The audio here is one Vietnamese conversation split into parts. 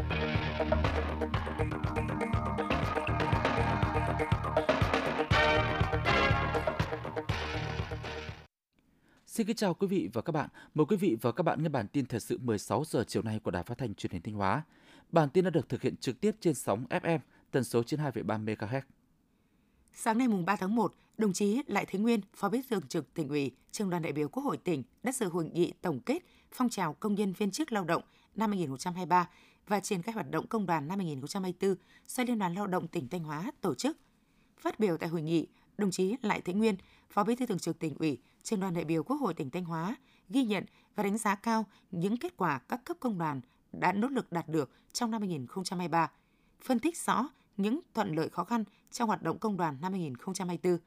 Xin kính chào quý vị và các bạn. Mời quý vị và các bạn nghe bản tin thời sự 16 giờ chiều nay của Đài Phát thanh Truyền hình Thanh Hóa. Bản tin đã được thực hiện trực tiếp trên sóng FM tần số 92,3 MHz. Sáng nay mùng 3 tháng 1, đồng chí Lại Thế Nguyên, Phó Bí thư Thường trực tỉnh ủy, Trường đoàn đại biểu Quốc hội tỉnh đã dự hội nghị tổng kết phong trào công nhân viên chức lao động năm 2023 và triển khai hoạt động công đoàn năm 2024 do Liên đoàn Lao động tỉnh Thanh Hóa tổ chức. Phát biểu tại hội nghị, đồng chí Lại Thế Nguyên, Phó Bí thư Thường trực tỉnh ủy, Trường đoàn đại biểu Quốc hội tỉnh Thanh Hóa ghi nhận và đánh giá cao những kết quả các cấp công đoàn đã nỗ lực đạt được trong năm 2023, phân tích rõ những thuận lợi khó khăn trong hoạt động công đoàn năm 2024.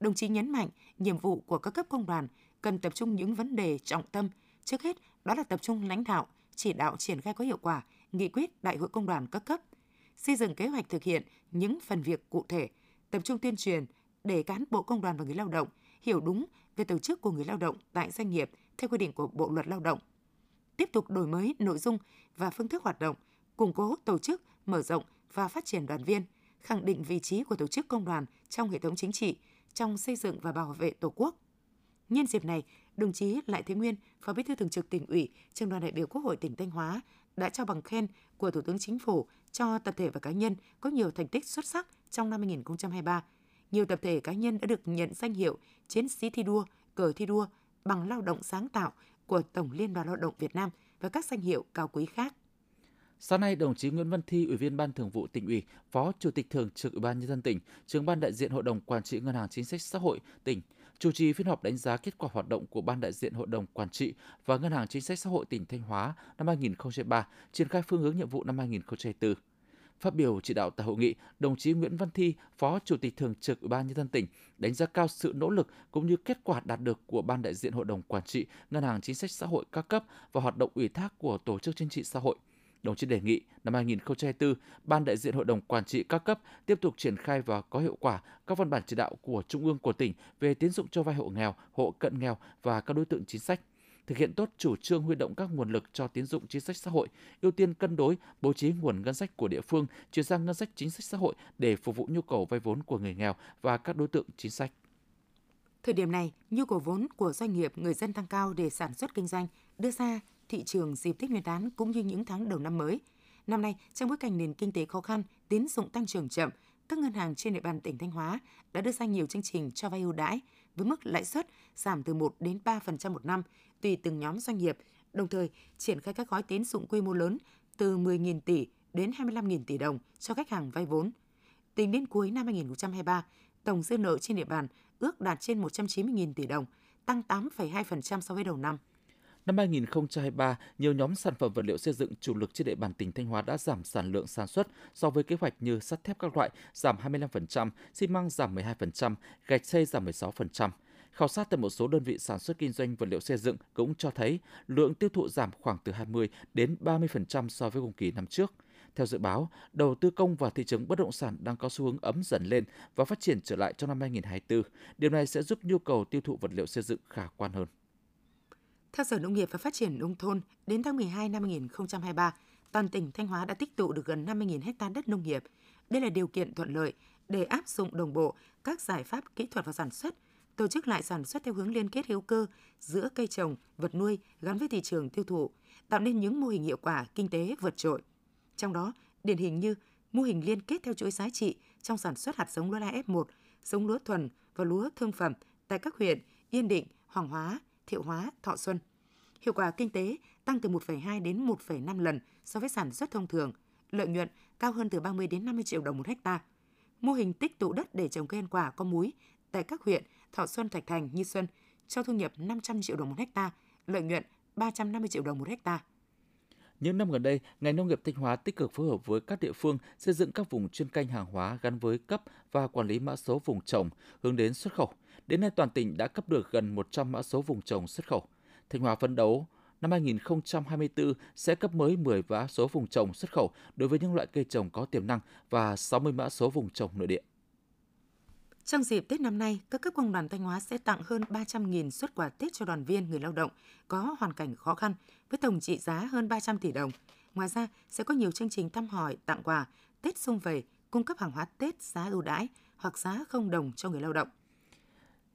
Đồng chí nhấn mạnh nhiệm vụ của các cấp công đoàn cần tập trung những vấn đề trọng tâm, trước hết đó là tập trung lãnh đạo, chỉ đạo triển khai có hiệu quả nghị quyết Đại hội công đoàn các cấp, xây dựng kế hoạch thực hiện những phần việc cụ thể, tập trung tuyên truyền để cán bộ công đoàn và người lao động hiểu đúng về tổ chức của người lao động tại doanh nghiệp theo quy định của Bộ luật Lao động. Tiếp tục đổi mới nội dung và phương thức hoạt động, củng cố tổ chức, mở rộng và phát triển đoàn viên, khẳng định vị trí của tổ chức công đoàn trong hệ thống chính trị, trong xây dựng và bảo vệ Tổ quốc. Nhân dịp này, đồng chí Lại Thế Nguyên, Phó Bí thư Thường trực tỉnh ủy, Trường đoàn đại biểu Quốc hội tỉnh Thanh Hóa đã trao bằng khen của Thủ tướng Chính phủ cho tập thể và cá nhân có nhiều thành tích xuất sắc trong năm 2023. Nhiều tập thể cá nhân đã được nhận danh hiệu Chiến sĩ thi đua, cờ thi đua, bằng lao động sáng tạo của Tổng Liên đoàn Lao động Việt Nam và các danh hiệu cao quý khác. Sáng nay, đồng chí Nguyễn Văn Thi, Ủy viên Ban Thường vụ tỉnh ủy, Phó Chủ tịch Thường trực Ủy ban nhân dân tỉnh, trưởng ban đại diện Hội đồng Quản trị Ngân hàng Chính sách Xã hội tỉnh chủ trì phiên họp đánh giá kết quả hoạt động của Ban đại diện Hội đồng Quản trị và Ngân hàng Chính sách Xã hội tỉnh Thanh Hóa năm 2003, triển khai phương hướng nhiệm vụ năm 2004. Phát biểu chỉ đạo tại hội nghị, đồng chí Nguyễn Văn Thi, Phó Chủ tịch Thường trực Ủy ban nhân dân tỉnh, đánh giá cao sự nỗ lực cũng như kết quả đạt được của Ban đại diện Hội đồng Quản trị Ngân hàng Chính sách Xã hội các cấp và hoạt động ủy thác của Tổ chức Chính trị Xã hội. Đồng chí đề nghị năm 2024, Ban đại diện Hội đồng Quản trị các cấp tiếp tục triển khai và có hiệu quả các văn bản chỉ đạo của Trung ương của tỉnh về tiến dụng cho vay hộ nghèo, hộ cận nghèo và các đối tượng chính sách thực hiện tốt chủ trương huy động các nguồn lực cho tiến dụng chính sách xã hội, ưu tiên cân đối bố trí nguồn ngân sách của địa phương chuyển sang ngân sách chính sách xã hội để phục vụ nhu cầu vay vốn của người nghèo và các đối tượng chính sách. Thời điểm này, nhu cầu vốn của doanh nghiệp người dân tăng cao để sản xuất kinh doanh, đưa ra thị trường dịp Tết Nguyên đán cũng như những tháng đầu năm mới. Năm nay, trong bối cảnh nền kinh tế khó khăn, tín dụng tăng trưởng chậm, các ngân hàng trên địa bàn tỉnh Thanh Hóa đã đưa ra nhiều chương trình cho vay ưu đãi với mức lãi suất giảm từ 1 đến 3% một năm tùy từng nhóm doanh nghiệp, đồng thời triển khai các gói tín dụng quy mô lớn từ 10.000 tỷ đến 25.000 tỷ đồng cho khách hàng vay vốn. Tính đến cuối năm 2023, tổng dư nợ trên địa bàn ước đạt trên 190.000 tỷ đồng, tăng 8,2% so với đầu năm. Năm 2023, nhiều nhóm sản phẩm vật liệu xây dựng chủ lực trên địa bàn tỉnh Thanh Hóa đã giảm sản lượng sản xuất so với kế hoạch như sắt thép các loại giảm 25%, xi măng giảm 12%, gạch xây giảm 16%. Khảo sát tại một số đơn vị sản xuất kinh doanh vật liệu xây dựng cũng cho thấy lượng tiêu thụ giảm khoảng từ 20 đến 30% so với cùng kỳ năm trước. Theo dự báo, đầu tư công và thị trường bất động sản đang có xu hướng ấm dần lên và phát triển trở lại trong năm 2024. Điều này sẽ giúp nhu cầu tiêu thụ vật liệu xây dựng khả quan hơn. Theo Sở Nông nghiệp và Phát triển Nông thôn, đến tháng 12 năm 2023, toàn tỉnh Thanh Hóa đã tích tụ được gần 50.000 ha đất nông nghiệp. Đây là điều kiện thuận lợi để áp dụng đồng bộ các giải pháp kỹ thuật và sản xuất, tổ chức lại sản xuất theo hướng liên kết hữu cơ giữa cây trồng, vật nuôi gắn với thị trường tiêu thụ, tạo nên những mô hình hiệu quả kinh tế vượt trội. Trong đó, điển hình như mô hình liên kết theo chuỗi giá trị trong sản xuất hạt giống lúa lai F1, giống lúa thuần và lúa thương phẩm tại các huyện Yên Định, Hoàng Hóa, Thiệu Hóa, Thọ Xuân. Hiệu quả kinh tế tăng từ 1,2 đến 1,5 lần so với sản xuất thông thường, lợi nhuận cao hơn từ 30 đến 50 triệu đồng một hecta. Mô hình tích tụ đất để trồng cây ăn quả có múi tại các huyện Thọ Xuân, Thạch Thành, Như Xuân cho thu nhập 500 triệu đồng một hecta, lợi nhuận 350 triệu đồng một hecta. Những năm gần đây, ngành nông nghiệp Thanh Hóa tích cực phối hợp với các địa phương xây dựng các vùng chuyên canh hàng hóa gắn với cấp và quản lý mã số vùng trồng hướng đến xuất khẩu. Đến nay toàn tỉnh đã cấp được gần 100 mã số vùng trồng xuất khẩu. Thanh Hóa phấn đấu năm 2024 sẽ cấp mới 10 mã số vùng trồng xuất khẩu đối với những loại cây trồng có tiềm năng và 60 mã số vùng trồng nội địa. Trong dịp Tết năm nay, các cấp công đoàn Thanh Hóa sẽ tặng hơn 300.000 xuất quà Tết cho đoàn viên người lao động có hoàn cảnh khó khăn với tổng trị giá hơn 300 tỷ đồng. Ngoài ra, sẽ có nhiều chương trình thăm hỏi, tặng quà, Tết xung về, cung cấp hàng hóa Tết giá ưu đãi hoặc giá không đồng cho người lao động.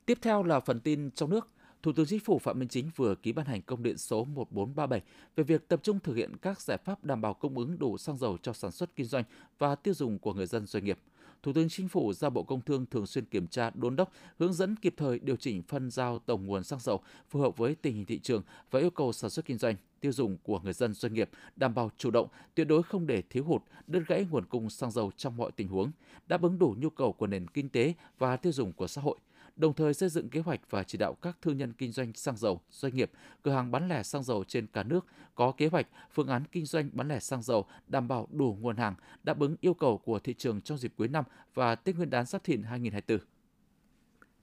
Tiếp theo là phần tin trong nước. Thủ tướng Chính phủ Phạm Minh Chính vừa ký ban hành công điện số 1437 về việc tập trung thực hiện các giải pháp đảm bảo cung ứng đủ xăng dầu cho sản xuất kinh doanh và tiêu dùng của người dân doanh nghiệp. Thủ tướng Chính phủ giao Bộ Công Thương thường xuyên kiểm tra, đôn đốc, hướng dẫn kịp thời điều chỉnh phân giao tổng nguồn xăng dầu phù hợp với tình hình thị trường và yêu cầu sản xuất kinh doanh, tiêu dùng của người dân doanh nghiệp, đảm bảo chủ động, tuyệt đối không để thiếu hụt, đứt gãy nguồn cung xăng dầu trong mọi tình huống, đáp ứng đủ nhu cầu của nền kinh tế và tiêu dùng của xã hội – đồng thời xây dựng kế hoạch và chỉ đạo các thương nhân kinh doanh xăng dầu, doanh nghiệp, cửa hàng bán lẻ xăng dầu trên cả nước có kế hoạch, phương án kinh doanh bán lẻ xăng dầu đảm bảo đủ nguồn hàng, đáp ứng yêu cầu của thị trường trong dịp cuối năm và Tết Nguyên đán Giáp Thìn 2024.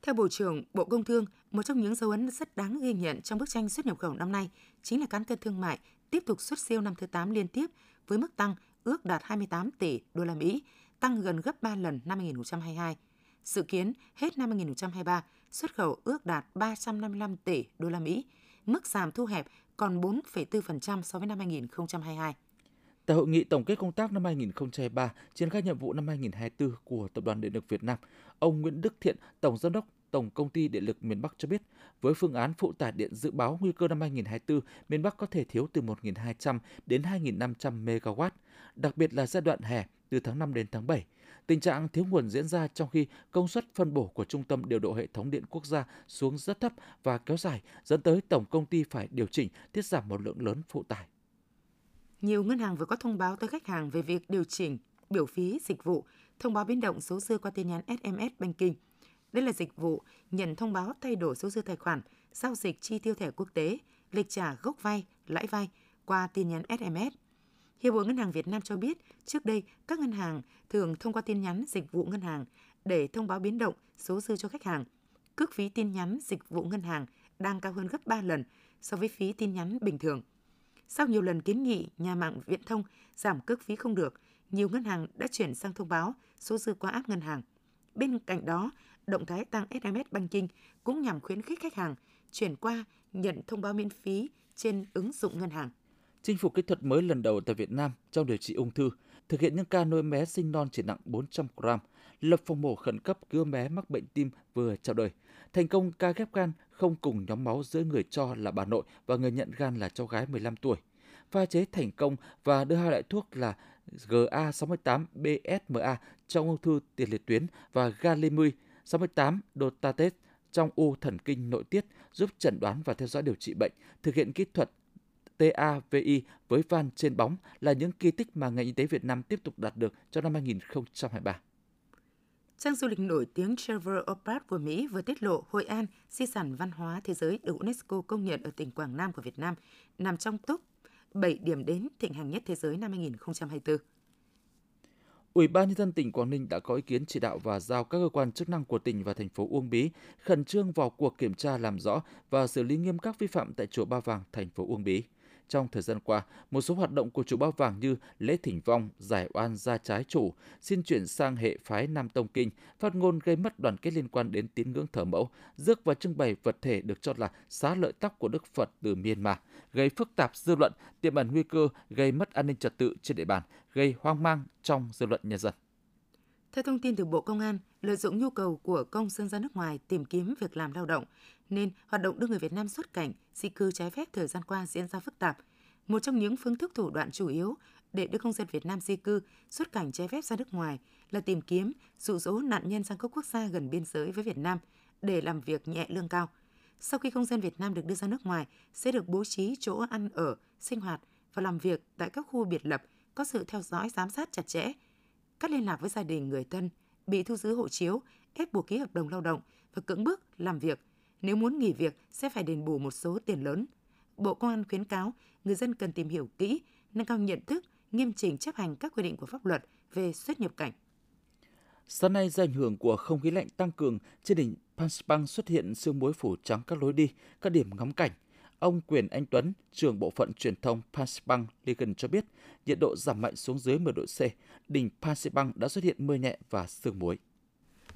Theo Bộ trưởng Bộ Công Thương, một trong những dấu ấn rất đáng ghi nhận trong bức tranh xuất nhập khẩu năm nay chính là cán cân thương mại tiếp tục xuất siêu năm thứ 8 liên tiếp với mức tăng ước đạt 28 tỷ đô la Mỹ, tăng gần gấp 3 lần năm 2022. Dự kiến hết năm 2023, xuất khẩu ước đạt 355 tỷ đô la Mỹ, mức giảm thu hẹp còn 4,4% so với năm 2022. Tại hội nghị tổng kết công tác năm 2023, triển khai nhiệm vụ năm 2024 của Tập đoàn Điện lực Việt Nam, ông Nguyễn Đức Thiện, Tổng Giám đốc Tổng Công ty Điện lực miền Bắc cho biết, với phương án phụ tải điện dự báo nguy cơ năm 2024, miền Bắc có thể thiếu từ 1.200 đến 2.500 MW, đặc biệt là giai đoạn hè từ tháng 5 đến tháng 7. Tình trạng thiếu nguồn diễn ra trong khi công suất phân bổ của Trung tâm điều độ hệ thống điện quốc gia xuống rất thấp và kéo dài, dẫn tới tổng công ty phải điều chỉnh tiết giảm một lượng lớn phụ tải. Nhiều ngân hàng vừa có thông báo tới khách hàng về việc điều chỉnh biểu phí dịch vụ, thông báo biến động số dư qua tin nhắn SMS Banking. Đây là dịch vụ nhận thông báo thay đổi số dư tài khoản, giao dịch chi tiêu thẻ quốc tế, lịch trả gốc vay, lãi vay qua tin nhắn SMS. Hiệp hội Ngân hàng Việt Nam cho biết, trước đây các ngân hàng thường thông qua tin nhắn dịch vụ ngân hàng để thông báo biến động số dư cho khách hàng. Cước phí tin nhắn dịch vụ ngân hàng đang cao hơn gấp 3 lần so với phí tin nhắn bình thường. Sau nhiều lần kiến nghị nhà mạng viễn thông giảm cước phí không được, nhiều ngân hàng đã chuyển sang thông báo số dư qua app ngân hàng. Bên cạnh đó, động thái tăng SMS Banking cũng nhằm khuyến khích khách hàng chuyển qua nhận thông báo miễn phí trên ứng dụng ngân hàng chinh phục kỹ thuật mới lần đầu tại Việt Nam trong điều trị ung thư, thực hiện những ca nuôi bé sinh non chỉ nặng 400 g, lập phòng mổ khẩn cấp cứu bé mắc bệnh tim vừa chào đời. Thành công ca ghép gan không cùng nhóm máu giữa người cho là bà nội và người nhận gan là cháu gái 15 tuổi. Pha chế thành công và đưa hai loại thuốc là GA68-BSMA trong ung thư tiền liệt tuyến và Galimui 68 Dotates trong u thần kinh nội tiết giúp chẩn đoán và theo dõi điều trị bệnh, thực hiện kỹ thuật TAVI với van trên bóng là những kỳ tích mà ngành y tế Việt Nam tiếp tục đạt được cho năm 2023. Trang du lịch nổi tiếng Trevor Opart của Mỹ vừa tiết lộ Hội An, di sản văn hóa thế giới được UNESCO công nhận ở tỉnh Quảng Nam của Việt Nam, nằm trong top 7 điểm đến thịnh hành nhất thế giới năm 2024. Ủy ban nhân dân tỉnh Quảng Ninh đã có ý kiến chỉ đạo và giao các cơ quan chức năng của tỉnh và thành phố Uông Bí khẩn trương vào cuộc kiểm tra làm rõ và xử lý nghiêm các vi phạm tại chùa Ba Vàng, thành phố Uông Bí. Trong thời gian qua, một số hoạt động của chủ bao vàng như lễ thỉnh vong, giải oan gia trái chủ, xin chuyển sang hệ phái Nam Tông Kinh, phát ngôn gây mất đoàn kết liên quan đến tín ngưỡng thờ mẫu, rước và trưng bày vật thể được cho là xá lợi tóc của Đức Phật từ Myanmar, gây phức tạp dư luận, tiềm ẩn nguy cơ gây mất an ninh trật tự trên địa bàn, gây hoang mang trong dư luận nhân dân. Theo thông tin từ Bộ Công an, lợi dụng nhu cầu của công dân ra nước ngoài tìm kiếm việc làm lao động, nên hoạt động đưa người Việt Nam xuất cảnh, di cư trái phép thời gian qua diễn ra phức tạp. Một trong những phương thức thủ đoạn chủ yếu để đưa công dân Việt Nam di cư xuất cảnh trái phép ra nước ngoài là tìm kiếm, dụ dỗ nạn nhân sang các quốc gia gần biên giới với Việt Nam để làm việc nhẹ lương cao. Sau khi công dân Việt Nam được đưa ra nước ngoài, sẽ được bố trí chỗ ăn ở, sinh hoạt và làm việc tại các khu biệt lập có sự theo dõi giám sát chặt chẽ, cắt liên lạc với gia đình người thân, bị thu giữ hộ chiếu, ép buộc ký hợp đồng lao động và cưỡng bức làm việc. Nếu muốn nghỉ việc sẽ phải đền bù một số tiền lớn. Bộ Công an khuyến cáo người dân cần tìm hiểu kỹ, nâng cao nhận thức, nghiêm chỉnh chấp hành các quy định của pháp luật về xuất nhập cảnh. Sáng nay do ảnh hưởng của không khí lạnh tăng cường, trên đỉnh Panspang xuất hiện sương muối phủ trắng các lối đi, các điểm ngắm cảnh. Ông Quyền Anh Tuấn, trưởng bộ phận truyền thông Panspang Ligon cho biết, nhiệt độ giảm mạnh xuống dưới 10 độ C. Đỉnh Panspang đã xuất hiện mưa nhẹ và sương muối.